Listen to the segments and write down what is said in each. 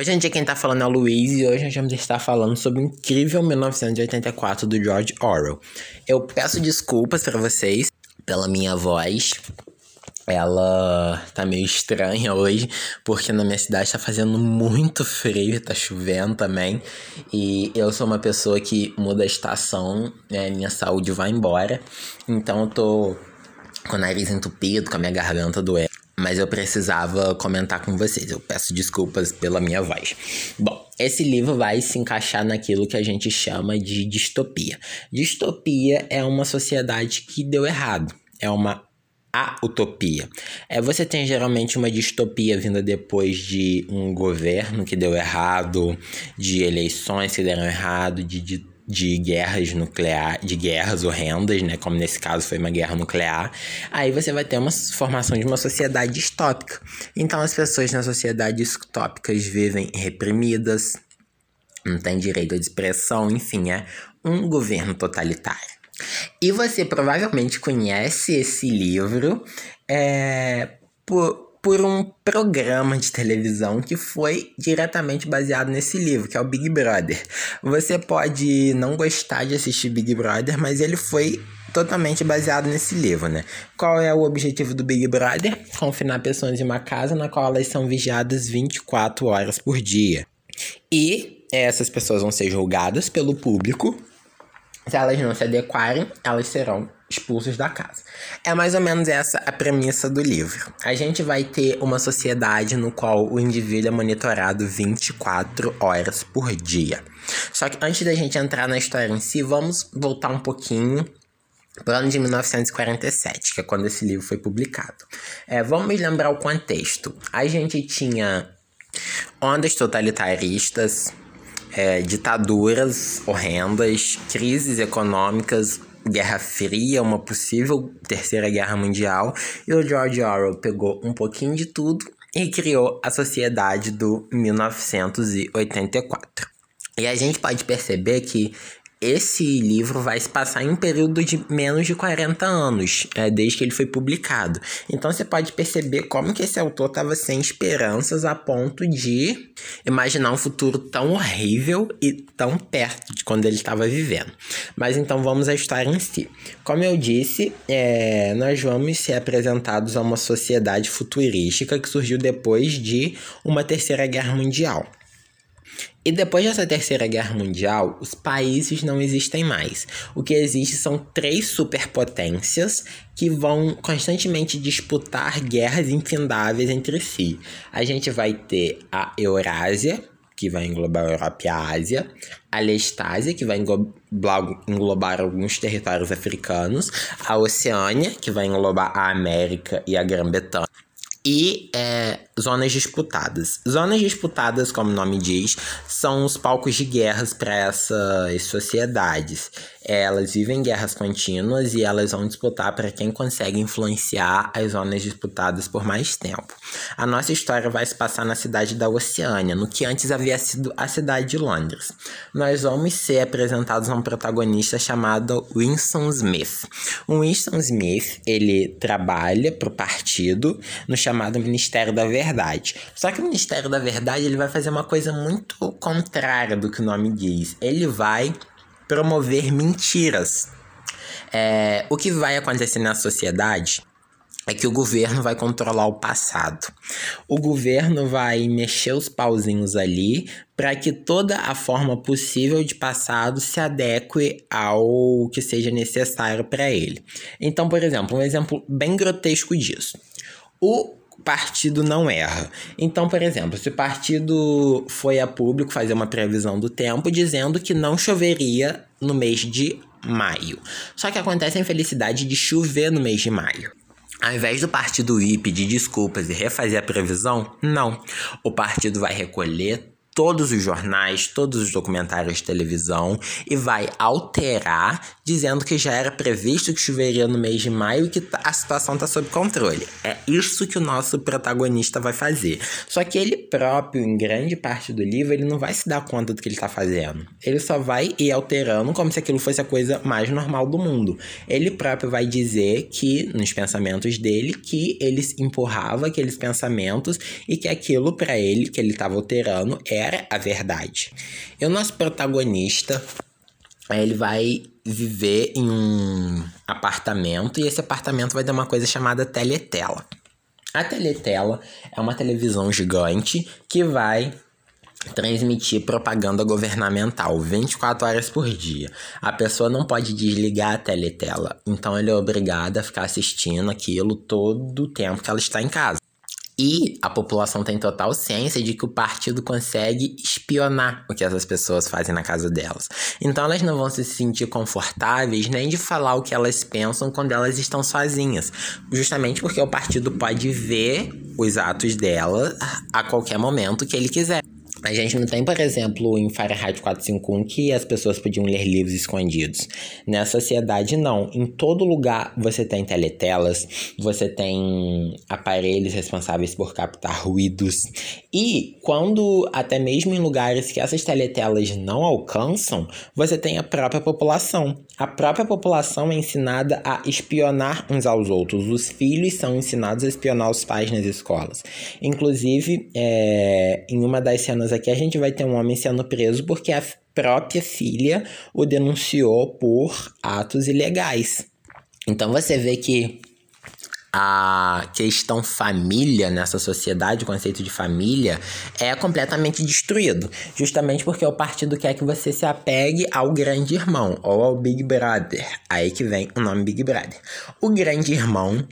Oi, gente, quem tá falando é o Luiz e hoje nós vamos estar falando sobre o incrível 1984 do George Orwell. Eu peço desculpas para vocês pela minha voz. Ela tá meio estranha hoje, porque na minha cidade tá fazendo muito frio, tá chovendo também. E eu sou uma pessoa que muda a estação, né? Minha saúde vai embora. Então eu tô com o nariz entupido, com a minha garganta doendo. Mas eu precisava comentar com vocês. Eu peço desculpas pela minha voz. Bom, esse livro vai se encaixar naquilo que a gente chama de distopia. Distopia é uma sociedade que deu errado. É uma a utopia. É, você tem geralmente uma distopia vinda depois de um governo que deu errado, de eleições que deram errado, de, de, de guerras nucleares, de guerras horrendas, né? Como nesse caso foi uma guerra nuclear. Aí você vai ter uma formação de uma sociedade distópica. Então as pessoas na sociedade distópicas vivem reprimidas, não têm direito de expressão, enfim, é um governo totalitário. E você provavelmente conhece esse livro é, por, por um programa de televisão que foi diretamente baseado nesse livro, que é o Big Brother. Você pode não gostar de assistir Big Brother, mas ele foi totalmente baseado nesse livro, né? Qual é o objetivo do Big Brother? Confinar pessoas em uma casa na qual elas são vigiadas 24 horas por dia. E essas pessoas vão ser julgadas pelo público se elas não se adequarem, elas serão expulsas da casa. É mais ou menos essa a premissa do livro. A gente vai ter uma sociedade no qual o indivíduo é monitorado 24 horas por dia. Só que antes da gente entrar na história em si, vamos voltar um pouquinho para o ano de 1947, que é quando esse livro foi publicado. É, vamos lembrar o contexto. A gente tinha ondas totalitaristas, é, ditaduras horrendas, crises econômicas, Guerra Fria, uma possível terceira guerra mundial, e o George Orwell pegou um pouquinho de tudo e criou a sociedade do 1984. E a gente pode perceber que esse livro vai se passar em um período de menos de 40 anos, é, desde que ele foi publicado. Então você pode perceber como que esse autor estava sem esperanças a ponto de imaginar um futuro tão horrível e tão perto de quando ele estava vivendo. Mas então vamos à história em si. Como eu disse, é, nós vamos ser apresentados a uma sociedade futurística que surgiu depois de uma terceira guerra mundial. E depois dessa Terceira Guerra Mundial, os países não existem mais. O que existe são três superpotências que vão constantemente disputar guerras infindáveis entre si. A gente vai ter a Eurásia, que vai englobar a Europa e a Ásia, a Lestásia, que vai englobar, englobar alguns territórios africanos, a Oceânia, que vai englobar a América e a Grã-Bretanha e é, zonas disputadas. Zonas disputadas, como o nome diz, são os palcos de guerras para essas sociedades. Elas vivem guerras contínuas e elas vão disputar para quem consegue influenciar as zonas disputadas por mais tempo. A nossa história vai se passar na cidade da Oceânia, no que antes havia sido a cidade de Londres. Nós vamos ser apresentados a um protagonista chamado Winston Smith. O Winston Smith, ele trabalha para o partido no chamado Ministério da Verdade. Só que o Ministério da Verdade ele vai fazer uma coisa muito contrária do que o nome diz. Ele vai promover mentiras. É, o que vai acontecer na sociedade é que o governo vai controlar o passado. O governo vai mexer os pauzinhos ali para que toda a forma possível de passado se adeque ao que seja necessário para ele. Então, por exemplo, um exemplo bem grotesco disso. O partido não erra. Então, por exemplo, se o partido foi a público fazer uma previsão do tempo dizendo que não choveria no mês de maio. Só que acontece a infelicidade de chover no mês de maio. Ao invés do partido ir pedir desculpas e refazer a previsão, não. O partido vai recolher todos os jornais, todos os documentários de televisão e vai alterar, dizendo que já era previsto que choveria no mês de maio e que a situação está sob controle. É isso que o nosso protagonista vai fazer. Só que ele próprio, em grande parte do livro, ele não vai se dar conta do que ele está fazendo. Ele só vai ir alterando como se aquilo fosse a coisa mais normal do mundo. Ele próprio vai dizer que, nos pensamentos dele, que ele empurrava aqueles pensamentos e que aquilo para ele, que ele estava alterando, era a verdade. E o nosso protagonista, ele vai viver em um apartamento e esse apartamento vai ter uma coisa chamada teletela. A teletela é uma televisão gigante que vai transmitir propaganda governamental 24 horas por dia. A pessoa não pode desligar a teletela, então ele é obrigado a ficar assistindo aquilo todo o tempo que ela está em casa. E a população tem total ciência de que o partido consegue espionar o que essas pessoas fazem na casa delas. Então elas não vão se sentir confortáveis nem de falar o que elas pensam quando elas estão sozinhas, justamente porque o partido pode ver os atos dela a qualquer momento que ele quiser. A gente não tem, por exemplo, em Fahrenheit 451 que as pessoas podiam ler livros escondidos. Nessa sociedade, não. Em todo lugar você tem teletelas, você tem aparelhos responsáveis por captar ruídos. E quando, até mesmo em lugares que essas teletelas não alcançam, você tem a própria população. A própria população é ensinada a espionar uns aos outros. Os filhos são ensinados a espionar os pais nas escolas. Inclusive, é, em uma das cenas aqui a gente vai ter um homem sendo preso porque a própria filha o denunciou por atos ilegais. Então você vê que a questão família nessa sociedade, o conceito de família, é completamente destruído. Justamente porque o partido quer que você se apegue ao grande irmão ou ao Big Brother. Aí que vem o nome Big Brother. O grande irmão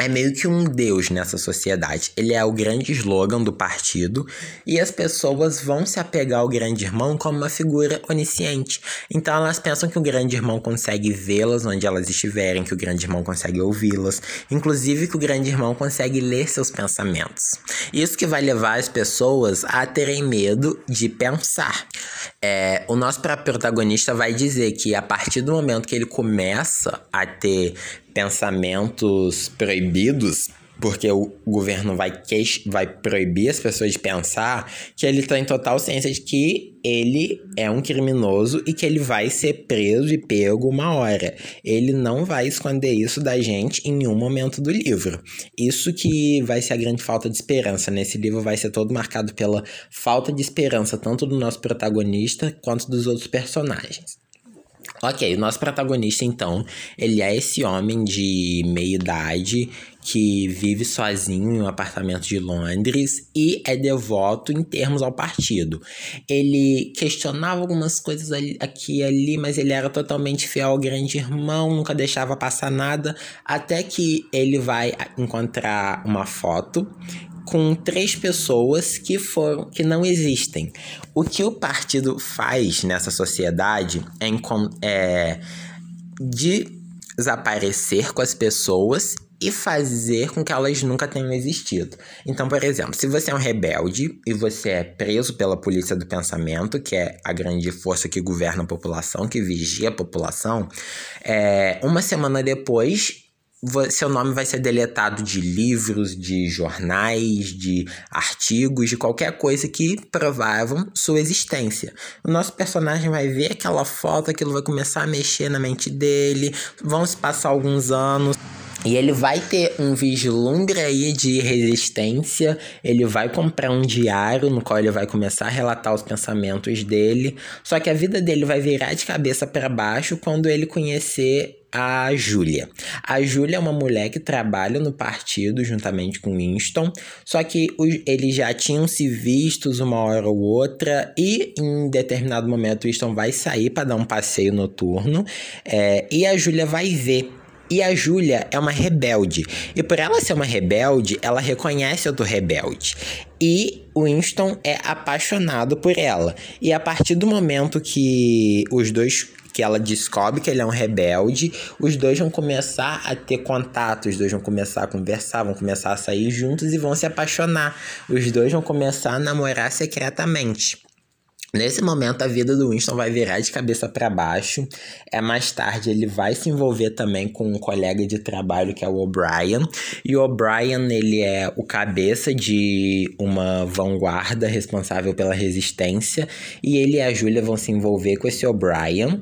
é meio que um deus nessa sociedade. Ele é o grande slogan do partido e as pessoas vão se apegar ao grande irmão como uma figura onisciente. Então elas pensam que o grande irmão consegue vê-las onde elas estiverem, que o grande irmão consegue ouvi-las, inclusive que o grande irmão consegue ler seus pensamentos. Isso que vai levar as pessoas a terem medo de pensar. É, o nosso protagonista vai dizer que a partir do momento que ele começa a ter pensamentos proibidos, porque o governo vai, queix vai proibir as pessoas de pensar, que ele tem total ciência de que ele é um criminoso e que ele vai ser preso e pego uma hora. Ele não vai esconder isso da gente em nenhum momento do livro. Isso que vai ser a grande falta de esperança. Nesse livro vai ser todo marcado pela falta de esperança, tanto do nosso protagonista quanto dos outros personagens. Ok, o nosso protagonista, então, ele é esse homem de meia idade que vive sozinho em um apartamento de Londres e é devoto em termos ao partido. Ele questionava algumas coisas aqui e ali, mas ele era totalmente fiel ao grande irmão, nunca deixava passar nada, até que ele vai encontrar uma foto com três pessoas que foram que não existem. O que o partido faz nessa sociedade é, é desaparecer com as pessoas e fazer com que elas nunca tenham existido. Então, por exemplo, se você é um rebelde e você é preso pela polícia do pensamento, que é a grande força que governa a população, que vigia a população, é, uma semana depois seu nome vai ser deletado de livros, de jornais, de artigos, de qualquer coisa que provavam sua existência. O nosso personagem vai ver aquela foto, aquilo vai começar a mexer na mente dele, vão se passar alguns anos. E ele vai ter um vislumbre aí de resistência. Ele vai comprar um diário no qual ele vai começar a relatar os pensamentos dele. Só que a vida dele vai virar de cabeça para baixo quando ele conhecer a Júlia. A Júlia é uma mulher que trabalha no partido juntamente com Winston, só que os, eles já tinham se vistos uma hora ou outra e em determinado momento Winston vai sair para dar um passeio noturno é, e a Júlia vai ver E a Júlia é uma rebelde. E por ela ser uma rebelde, ela reconhece outro rebelde. E Winston é apaixonado por ela. E a partir do momento que os dois que ela descobre que ele é um rebelde, os dois vão começar a ter contato, os dois vão começar a conversar, vão começar a sair juntos e vão se apaixonar. Os dois vão começar a namorar secretamente. Nesse momento, a vida do Winston vai virar de cabeça para baixo. É mais tarde ele vai se envolver também com um colega de trabalho que é o O'Brien. E o O'Brien ele é o cabeça de uma vanguarda responsável pela resistência. E ele e a Julia vão se envolver com esse O'Brien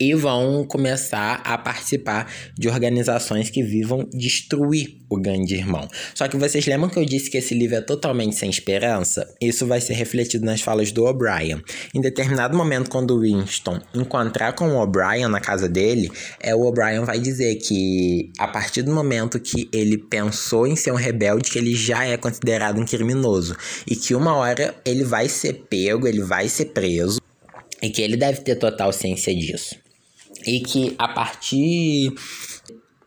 e vão começar a participar de organizações que vivam destruir o grande irmão. Só que vocês lembram que eu disse que esse livro é totalmente sem esperança? Isso vai ser refletido nas falas do O'Brien. Em determinado momento, quando o Winston encontrar com o O'Brien na casa dele, é o O'Brien vai dizer que a partir do momento que ele pensou em ser um rebelde, que ele já é considerado um criminoso e que uma hora ele vai ser pego, ele vai ser preso e que ele deve ter total ciência disso e que a partir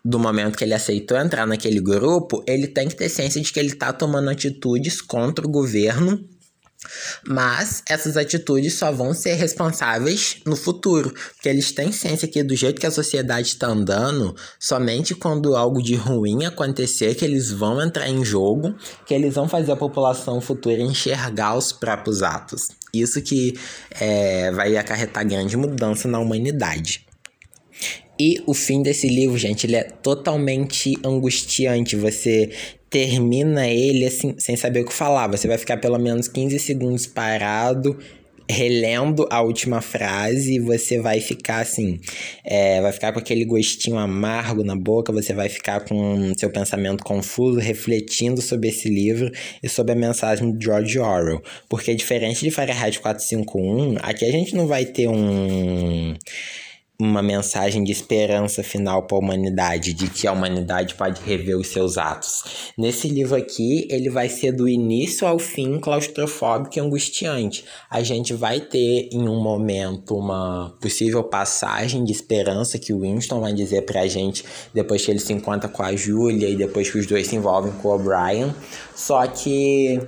do momento que ele aceitou entrar naquele grupo, ele tem que ter ciência de que ele está tomando atitudes contra o governo mas essas atitudes só vão ser responsáveis no futuro, porque eles têm ciência que do jeito que a sociedade está andando, somente quando algo de ruim acontecer que eles vão entrar em jogo, que eles vão fazer a população futura enxergar os próprios atos. Isso que é, vai acarretar grande mudança na humanidade. E o fim desse livro, gente, ele é totalmente angustiante. Você termina ele assim, sem saber o que falar. Você vai ficar pelo menos 15 segundos parado, relendo a última frase, e você vai ficar assim, é, vai ficar com aquele gostinho amargo na boca, você vai ficar com seu pensamento confuso, refletindo sobre esse livro e sobre a mensagem de George Orwell. Porque diferente de Fahrenheit 451, aqui a gente não vai ter um uma mensagem de esperança final para a humanidade, de que a humanidade pode rever os seus atos. Nesse livro aqui, ele vai ser do início ao fim claustrofóbico e angustiante. A gente vai ter em um momento uma possível passagem de esperança que o Winston vai dizer para a gente depois que ele se encontra com a Julia e depois que os dois se envolvem com o O'Brien. Só que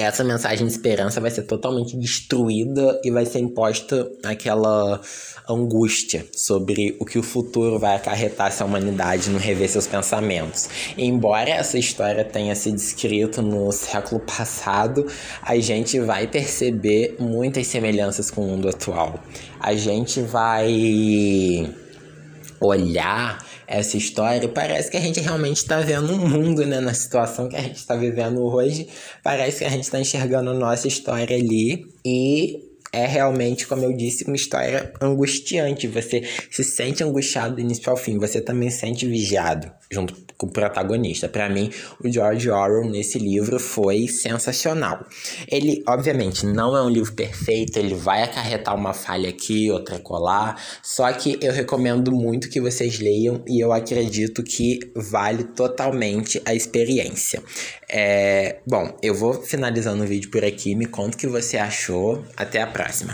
essa mensagem de esperança vai ser totalmente destruída e vai ser imposta aquela angústia sobre o que o futuro vai acarretar se a humanidade não rever seus pensamentos. Embora essa história tenha sido escrita no século passado, a gente vai perceber muitas semelhanças com o mundo atual. A gente vai olhar essa história, parece que a gente realmente está vendo um mundo, né? Na situação que a gente está vivendo hoje, parece que a gente está enxergando a nossa história ali e é realmente, como eu disse, uma história angustiante. Você se sente angustiado do início ao fim. Você também se sente vigiado junto com o protagonista. Para mim, o George Orwell nesse livro foi sensacional. Ele, obviamente, não é um livro perfeito. Ele vai acarretar uma falha aqui, outra colar. Só que eu recomendo muito que vocês leiam e eu acredito que vale totalmente a experiência. É, bom, eu vou finalizando o vídeo por aqui. Me conta o que você achou. Até a próxima. reise.